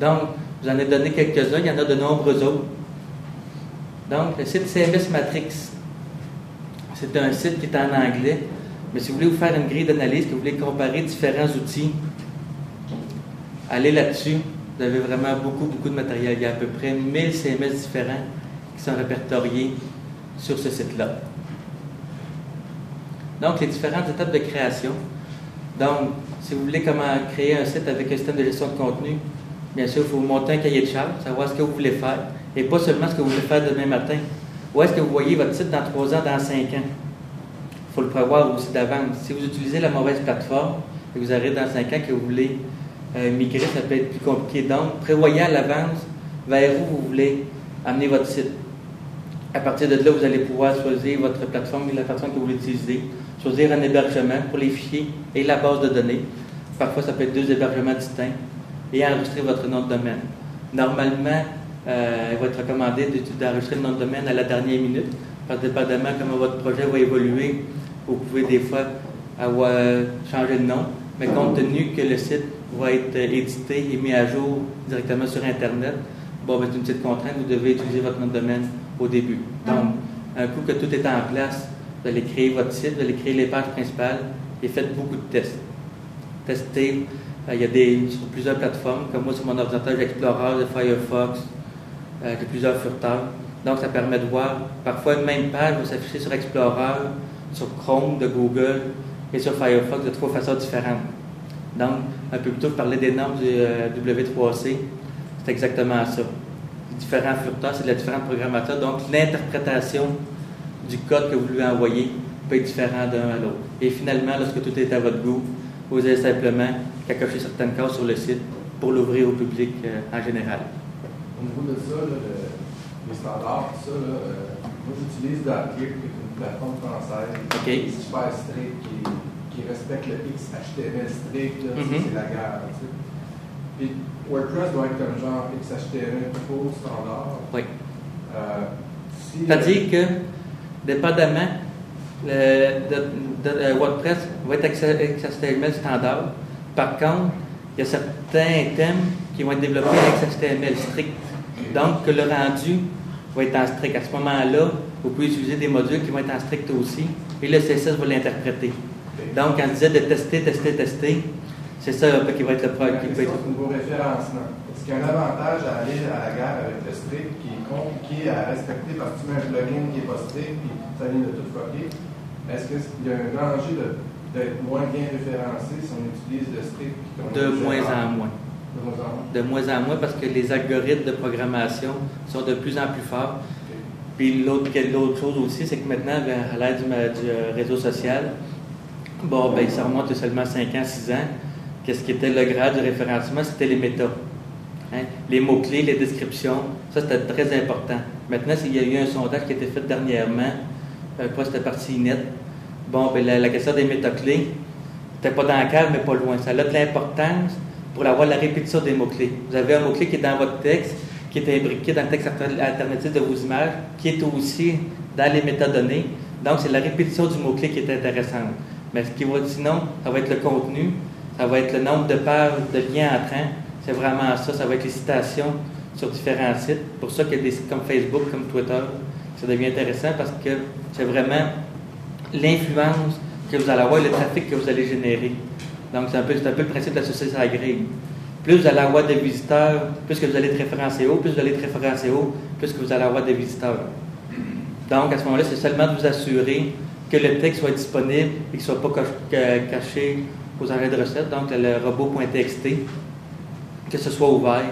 Donc, vous en ai donné quelques-uns, il y en a de nombreux autres. Donc, le site CMS Matrix, c'est un site qui est en anglais, mais si vous voulez vous faire une grille d'analyse, que vous voulez comparer différents outils, allez là-dessus. Vous avez vraiment beaucoup, beaucoup de matériel. Il y a à peu près 1000 CMS différents sont répertoriés sur ce site-là. Donc, les différentes étapes de création. Donc, si vous voulez comment créer un site avec un système de gestion de contenu, bien sûr, il faut monter un cahier de charge, savoir ce que vous voulez faire, et pas seulement ce que vous voulez faire demain matin. Où est-ce que vous voyez votre site dans 3 ans, dans 5 ans? Il faut le prévoir aussi d'avance. Si vous utilisez la mauvaise plateforme, et vous arrivez dans 5 ans que vous voulez euh, migrer, ça peut être plus compliqué. Donc, prévoyez à l'avance vers où vous voulez amener votre site. À partir de là, vous allez pouvoir choisir votre plateforme et la plateforme que vous voulez utiliser, choisir un hébergement pour les fichiers et la base de données. Parfois, ça peut être deux hébergements distincts et enregistrer votre nom de domaine. Normalement, euh, il va être recommandé de- d'enregistrer le nom de domaine à la dernière minute, parce que dépendamment comment votre projet va évoluer, vous pouvez des fois avoir changé de nom, mais compte tenu que le site va être euh, édité et mis à jour directement sur Internet, bon, ben, c'est une petite contrainte, vous devez utiliser votre nom de domaine au début. Donc, un coup que tout est en place, vous allez créer votre site, vous allez créer les pages principales et faites beaucoup de tests. Testez, euh, il y a des, sur plusieurs plateformes, comme moi sur mon ordinateur, j'ai Explorer, j'ai Firefox, euh, j'ai plusieurs furteurs. Donc, ça permet de voir, parfois une même page va s'afficher sur Explorer, sur Chrome de Google et sur Firefox de trois façons différentes. Donc, un peu plus tôt, je parlais des normes du euh, W3C. C'est exactement ça. Différents furteurs, c'est de la différente programmateurs. Donc, l'interprétation du code que vous lui envoyez peut être différent d'un à l'autre. Et finalement, lorsque tout est à votre goût, vous avez simplement qu'à cocher certaines cases sur le site pour l'ouvrir au public euh, en général. Au niveau de ça, là, le- les standards, tout ça, là, euh, moi j'utilise qui est une plateforme française qui est super strict, qui, qui respecte le XHTML strict, Mhm. c'est la guerre. tu sais. Puis WordPress doit être comme genre XHTML full standard. Oui. Euh, si, C'est-à-dire que, dépendamment, le, de- de- euh, WordPress va être XHTML standard. Par contre, il y a certains thèmes qui vont être développés avec HTML strict. Donc, que le rendu va être en strict. À ce moment-là, vous pouvez utiliser des modules qui vont être en strict aussi, et le CSS va l'interpréter. Donc, quand on disait de tester, tester, tester, c'est ça qui va être le problème. niveau référencement. Est-ce qu'il y a un avantage à aller à la guerre avec le strict qui est compliqué à respecter parce que tu mets un plugin qui n'est pas strict puis ça vient de tout fucker? Est-ce qu'il y a un danger d'être moins bien référencé si on utilise le strict? De moins en moins. De moins en moins. De moins en moins parce que les algorithmes de programmation sont de plus en plus forts. Puis l'autre, chose aussi, c'est que maintenant, ben, à l'aide du, euh, réseau social, bon, ben, ça remonte seulement 5 ans, 6 ans. Qu'est-ce qui était le grade du référencement? C'était les méta. Hein? Les mots-clés, les descriptions, ça c'était très important. Maintenant, il y a eu un sondage qui a été fait dernièrement, euh, pas c'était parti net. Bon, ben, la, la question des méta-clés, c'était pas dans le cadre, mais pas loin. Ça a de l'importance pour avoir la répétition des mots-clés. Vous avez un mot-clé qui est dans votre texte, qui est imbriqué dans le texte alter- alternatif de vos images, qui est aussi dans les métadonnées. Donc, c'est la répétition du mot-clé qui est intéressante. Mais ce qui va sinon, ça va être le contenu, ça va être le nombre de pages de liens entrants. C'est vraiment ça. Ça va être les citations sur différents sites. Pour ça qu'il y a des sites comme Facebook, comme Twitter, ça devient intéressant parce que c'est vraiment l'influence que vous allez avoir et le trafic que vous allez générer. Donc, c'est un peu, le principe de la société agréée. Plus vous allez avoir des visiteurs, plus que vous allez être référencé haut, plus vous allez être référencé haut, plus que vous allez avoir des visiteurs. Donc, à ce moment-là, c'est seulement de vous assurer que le texte soit disponible et qu'il ne soit pas caché aux engins de recettes, donc le robot.txt, que ce soit ouvert.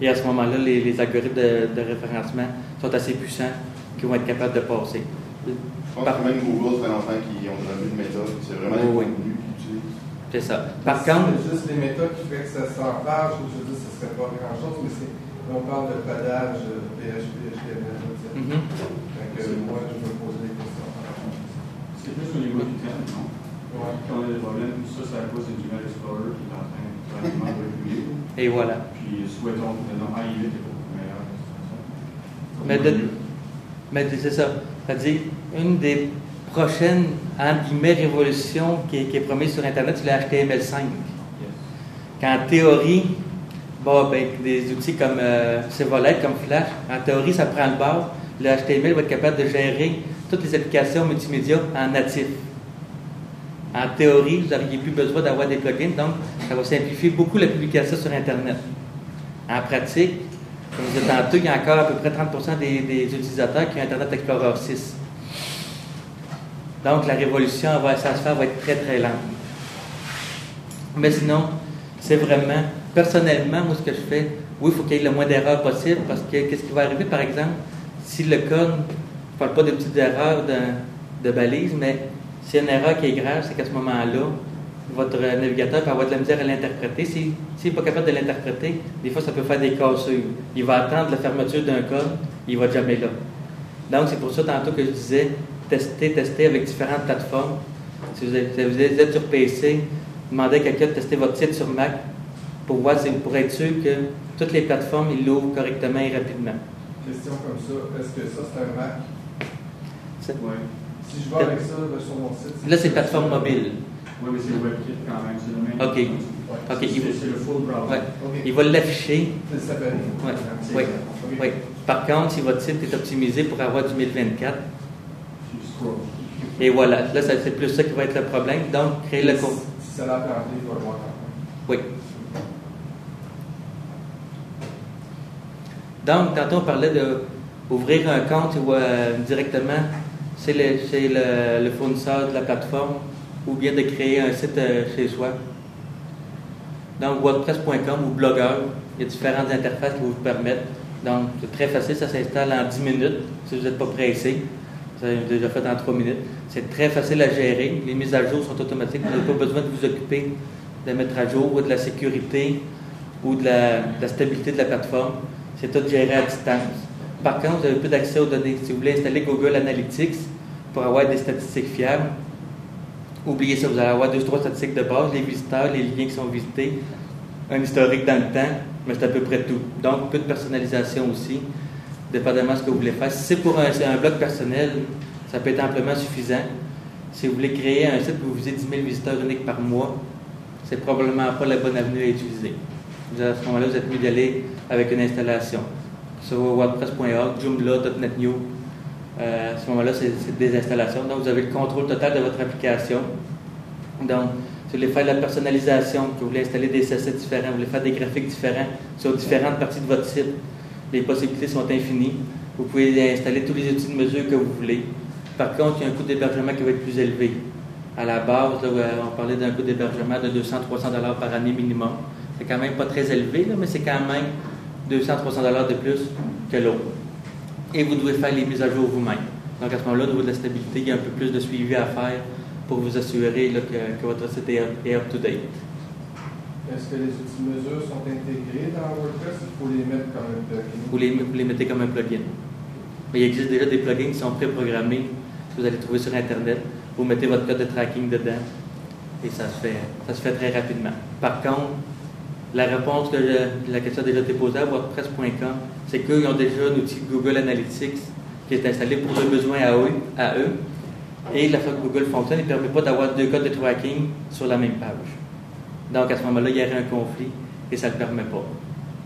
Et à ce moment-là, les, les algorithmes de, de référencement sont assez puissants qui vont être capables de passer. Je pense que même Google, ça fait longtemps qu'ils ont déjà vu de méthode. C'est vraiment Oui, oui. contenus qu'ils utilisent. C'est ça. Par contre, c'est juste les méthodes qui fait que ça s'enrage, je veux dire, ce serait pas grand-chose, mais c'est, on parle de codage PHP, HTML, etc. que, moi, je me pose des questions par rapport à ça. C'est plus au niveau du thème, non? Quand a des problèmes, ça, c'est à cause du Internet Explorer qui est en train de et voilà. Puis souhaitons que nom AI8 est beaucoup meilleur. Mais, de- mais c'est ça. C'est-à-dire, une des prochaines, entre guillemets, révolutions qui est, qui est promise sur Internet, c'est le HTML5. Yes. Qu'en théorie, bon, ben, des outils comme euh, comme Flash, en théorie, ça prend le bord. Le HTML va être capable de gérer toutes les applications multimédia en natif. En théorie, vous n'auriez plus besoin d'avoir des plugins, donc ça va simplifier beaucoup la publication sur Internet. En pratique, comme je disais tantôt, il y a encore à peu près 30 des, des utilisateurs qui ont Internet Explorer 6. Donc la révolution, va, ça va être très très lente. Mais sinon, c'est vraiment, personnellement, moi, ce que je fais, oui, il faut qu'il y ait le moins d'erreurs possible parce que qu'est-ce qui va arriver, par exemple, si le code, ne parle pas de petites erreurs de, de balise, mais s'il y a une erreur qui est grave, c'est qu'à ce moment-là, votre navigateur peut avoir de la misère à l'interpréter. Si- S'il n'est pas capable de l'interpréter, des fois, ça peut faire des cassures. Il va attendre la fermeture d'un code, il ne va jamais là. Donc, c'est pour ça, tantôt, que je disais, tester, tester avec différentes plateformes. Si vous êtes, si vous êtes sur PC, demandez à quelqu'un de tester votre site sur Mac pour voir si, pour être sûr que toutes les plateformes, ils l'ouvrent correctement et rapidement. Question comme ça, est-ce que ça, c'est un Mac? C'est- Ouais. Si je vais avec ça là, sur mon site... Là, c'est plateforme mobile. Oui, mais c'est le WebKit quand même, c'est le même. OK. Ouais. Il, C'est c'est le full browser. ouais. Il va l'afficher. Ça s'appelle. Ouais. C'est- Oui. OK. Oui. Par contre, si votre site est optimisé pour avoir du 1024, Tu scrolls. et voilà, là, ça- c'est plus ça qui va être le problème. Donc, créer le compte. Si ça l'a il va le voir quand même. Oui. Donc, tantôt, on parlait d'ouvrir un compte ou, euh, directement chez, le, chez le, fournisseur de la plateforme ou bien de créer un site euh, chez soi. Donc, WordPress.com ou Blogger, il y a différentes interfaces qui vous permettent. Donc, c'est très facile, ça s'installe en 10 minutes si vous n'êtes pas pressé. Vous avez déjà fait en 3 minutes. C'est très facile à gérer. Les mises à jour sont automatiques. Vous n'avez pas besoin de vous occuper de mettre à jour ou de la sécurité ou de la, de la stabilité de la plateforme. C'est tout géré à distance. Par contre, vous avez plus d'accès aux données. Si vous voulez installer Google Analytics pour avoir des statistiques fiables, oubliez ça. Vous allez avoir deux, trois statistiques de base, les visiteurs, les liens qui sont visités, un historique dans le temps, mais c'est à peu près tout. Donc, peu de personnalisation aussi, dépendamment de ce que vous voulez faire. Si c'est pour un, blog personnel, ça peut être amplement suffisant. Si vous voulez créer un site où vous visez 10 000 visiteurs uniques par mois, c'est probablement pas la bonne avenue à utiliser. À ce moment-là, vous êtes mieux d'y aller avec une installation. Sur WordPress.org, Joomla, .NET New, euh, à ce moment-là, c'est des installations. Donc, vous avez le contrôle total de votre application. Donc, si vous voulez faire de la personnalisation, que vous voulez installer des CSS différents, vous voulez faire des graphiques différents sur différentes parties de votre site, les possibilités sont infinies. Vous pouvez installer tous les outils de mesure que vous voulez. Par contre, il y a un coût d'hébergement qui va être plus élevé. À la base, euh, on parlait d'un coût d'hébergement de 200-300 dollars par année minimum. C'est quand même pas très élevé, là, mais c'est quand même 200-300 dollars de plus que l'autre. Et vous devez faire les mises à jour vous-même. Donc à ce moment-là, au niveau de la stabilité, il y a un peu plus de suivi à faire pour vous assurer là, que, que votre site est up- est up-to-date. Est-ce que les outils de mesure sont intégrés dans WordPress Il faut les mettre comme un plugin? Vous les, vous les mettez comme un plugin. Mais il existe déjà des plugins qui sont préprogrammés, que vous allez trouver sur Internet. Vous mettez votre code de tracking dedans et ça se fait, ça se fait très rapidement. Par contre, la réponse que la question a déjà été posée à WordPress.com, c'est qu'ils ont déjà un outil Google Analytics qui est installé pour à eux, à eux. Et la fois que Google fonctionne, il ne permet pas d'avoir deux codes de tracking sur la même page. Donc à ce moment-là, il y aurait un conflit et ça ne le permet pas.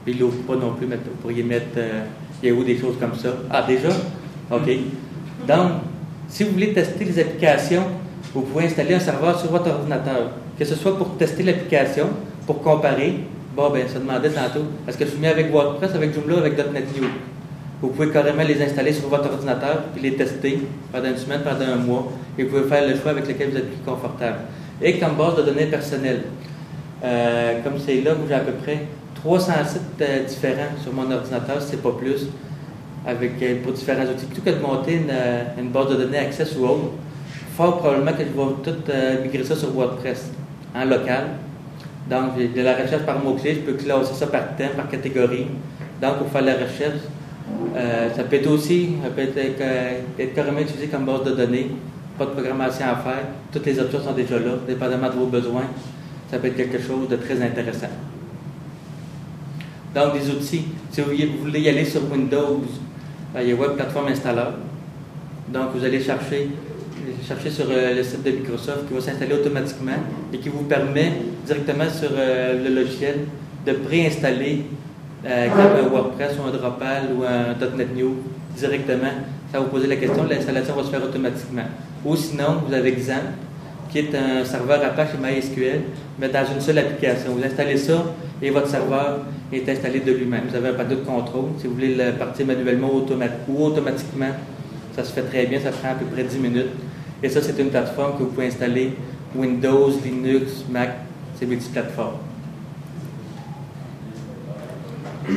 Puis il l'ouvre pas non plus, mais vous pourriez mettre euh, Yahoo des choses comme ça. Ah, déjà? OK. Donc, si vous voulez tester les applications, vous pouvez installer un serveur sur votre ordinateur. Que ce soit pour tester l'application, pour comparer. Bon, ben, ça demandait tantôt, est-ce que je suis mis avec WordPress, avec Joomla, avec .NET New? Vous pouvez carrément les installer sur votre ordinateur puis les tester pendant une semaine, pendant un mois. Et vous pouvez faire le choix avec lequel vous êtes plus confortable. Et comme base de données personnelles, euh, comme c'est là où j'ai à peu près 300 sites euh, différents sur mon ordinateur, c'est pas plus, avec, euh, pour différents outils. Plutôt que de monter une, une base de données Access ou autre, fort probablement que je vais tout euh, migrer ça sur WordPress, en local. Donc, de la recherche par mot-clé, je peux classer ça par thème, par catégorie. Donc, pour faire la recherche, euh, ça peut être aussi, ça peut être, euh, être carrément utilisé comme base de données. Pas de programmation à faire. Toutes les options sont déjà là, dépendamment de vos besoins. Ça peut être quelque chose de très intéressant. Donc, des outils. Si vous voulez- vous voulez y aller sur Windows, ben, il y a Web Platform Installer. Donc, vous allez chercher, chercher sur euh, le site de Microsoft qui va s'installer automatiquement et qui vous permet directement sur euh, le logiciel de préinstaller euh, un WordPress ou un Drupal ou un .NET New directement. Ça va vous poser la question, l'installation va se faire automatiquement. Ou sinon, vous avez Xampp, qui est un serveur Apache et MySQL, mais dans une seule application. Vous installez ça et votre serveur est installé de lui-même. Vous avez un panneau de contrôle. Si vous voulez le partir manuellement ou automatiquement, ça se fait très bien. Ça prend à peu près 10 minutes. Et ça, c'est une plateforme que vous pouvez installer Windows, Linux, Mac. C'est multiplateforme.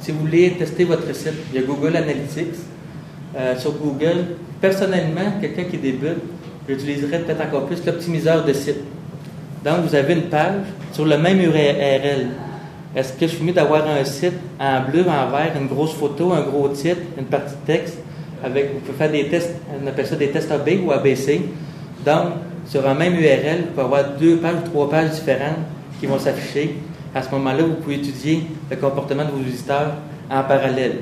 Si vous voulez tester votre site, il y a Google Analytics. Euh, sur Google, personnellement, quelqu'un qui débute, j'utiliserais peut-être encore plus l'optimiseur de site. Donc, vous avez une page sur le même URL. Est-ce que je suis mieux d'avoir un site en bleu, en vert, une grosse photo, un gros titre, une partie de texte? Avec, vous pouvez faire des tests, on appelle ça des tests AB ou ABC. Donc, sur un même URL, vous pouvez avoir deux pages ou trois pages différentes qui vont s'afficher. À ce moment-là, vous pouvez étudier le comportement de vos visiteurs en parallèle.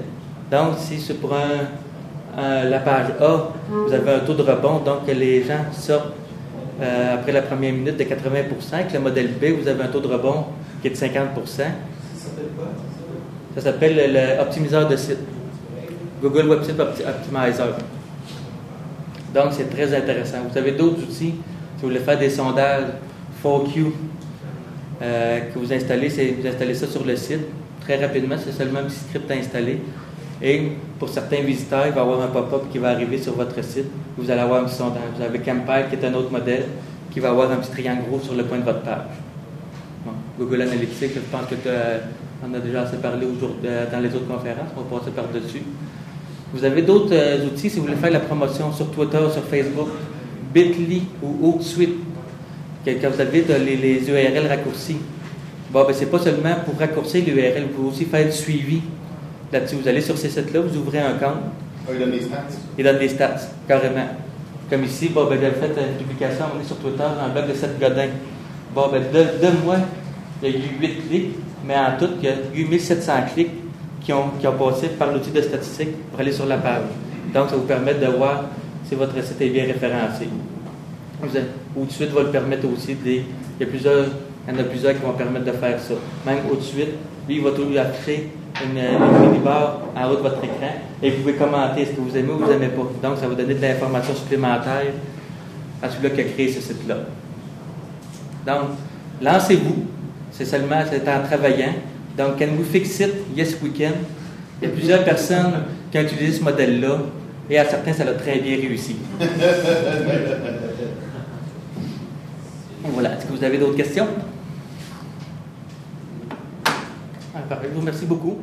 Donc, si c'est pour la page A, vous avez un taux de rebond, donc les gens sortent euh, après la première minute de 80% Avec le modèle B, vous avez un taux de rebond qui est de 50% Ça s'appelle quoi Ça? S'appelle le- l'optimiseur de site. Google Opti- Optimizer. Donc, c'est très intéressant. Vous avez d'autres outils. Si vous voulez faire des sondages 4Q euh, que vous installez, vous installez ça sur le site. Très rapidement, c'est seulement un petit script à installer. Et pour certains visiteurs, il va y avoir un pop-up qui va arriver sur votre site. Vous allez avoir un petit sondage. Vous avez Campire, qui est un autre modèle, qui va avoir un petit triangle gros sur le coin de votre page. Google Analytics, je pense que tu en as déjà assez parlé aujourd'hui dans les autres conférences. On va passer par-dessus. Vous avez d'autres euh, outils si vous voulez faire la promotion sur Twitter, sur Facebook, Bitly ou Hootsuite. Quand vous avez les, les URL raccourcis, bon, ben, c'est pas seulement pour raccourcir l'URL, vous pouvez aussi faire du suivi là-dessus. Vous allez sur ces sites-là, vous ouvrez un compte, Ah, il donne des stats. il donne des stats, carrément. Comme ici, bon, ben, j'avais fait une publication moment donné sur Twitter, un blog de Seth Godin. Bon, ben, de, de moi, il y a eu 8 clics, mais en tout, il y a eu 1700 clics qui ont, qui ont passé par l'outil de statistique pour aller sur la page. Donc, ça vous permet de voir si votre site est bien référencé. Vous avez- ou tout de suite va le permettre aussi de les Il y, a plusieurs, il y en a plusieurs qui vont permettre de faire ça. Même au de suite, lui, il va toujours afficher une, une mini-barre en haut de votre écran et vous pouvez commenter ce que vous aimez ou vous n'aimez pas. Donc, ça va donner de l'information supplémentaire à celui-là qui a créé ce site-là. Donc, lancez-vous. C'est seulement c'est en travaillant. Donc, can we fix it? Yes, we can. Il y a plusieurs personnes qui ont utilisé ce modèle-là et à certains, ça a très bien réussi. voilà. Est-ce que vous avez d'autres questions? Remercie beaucoup.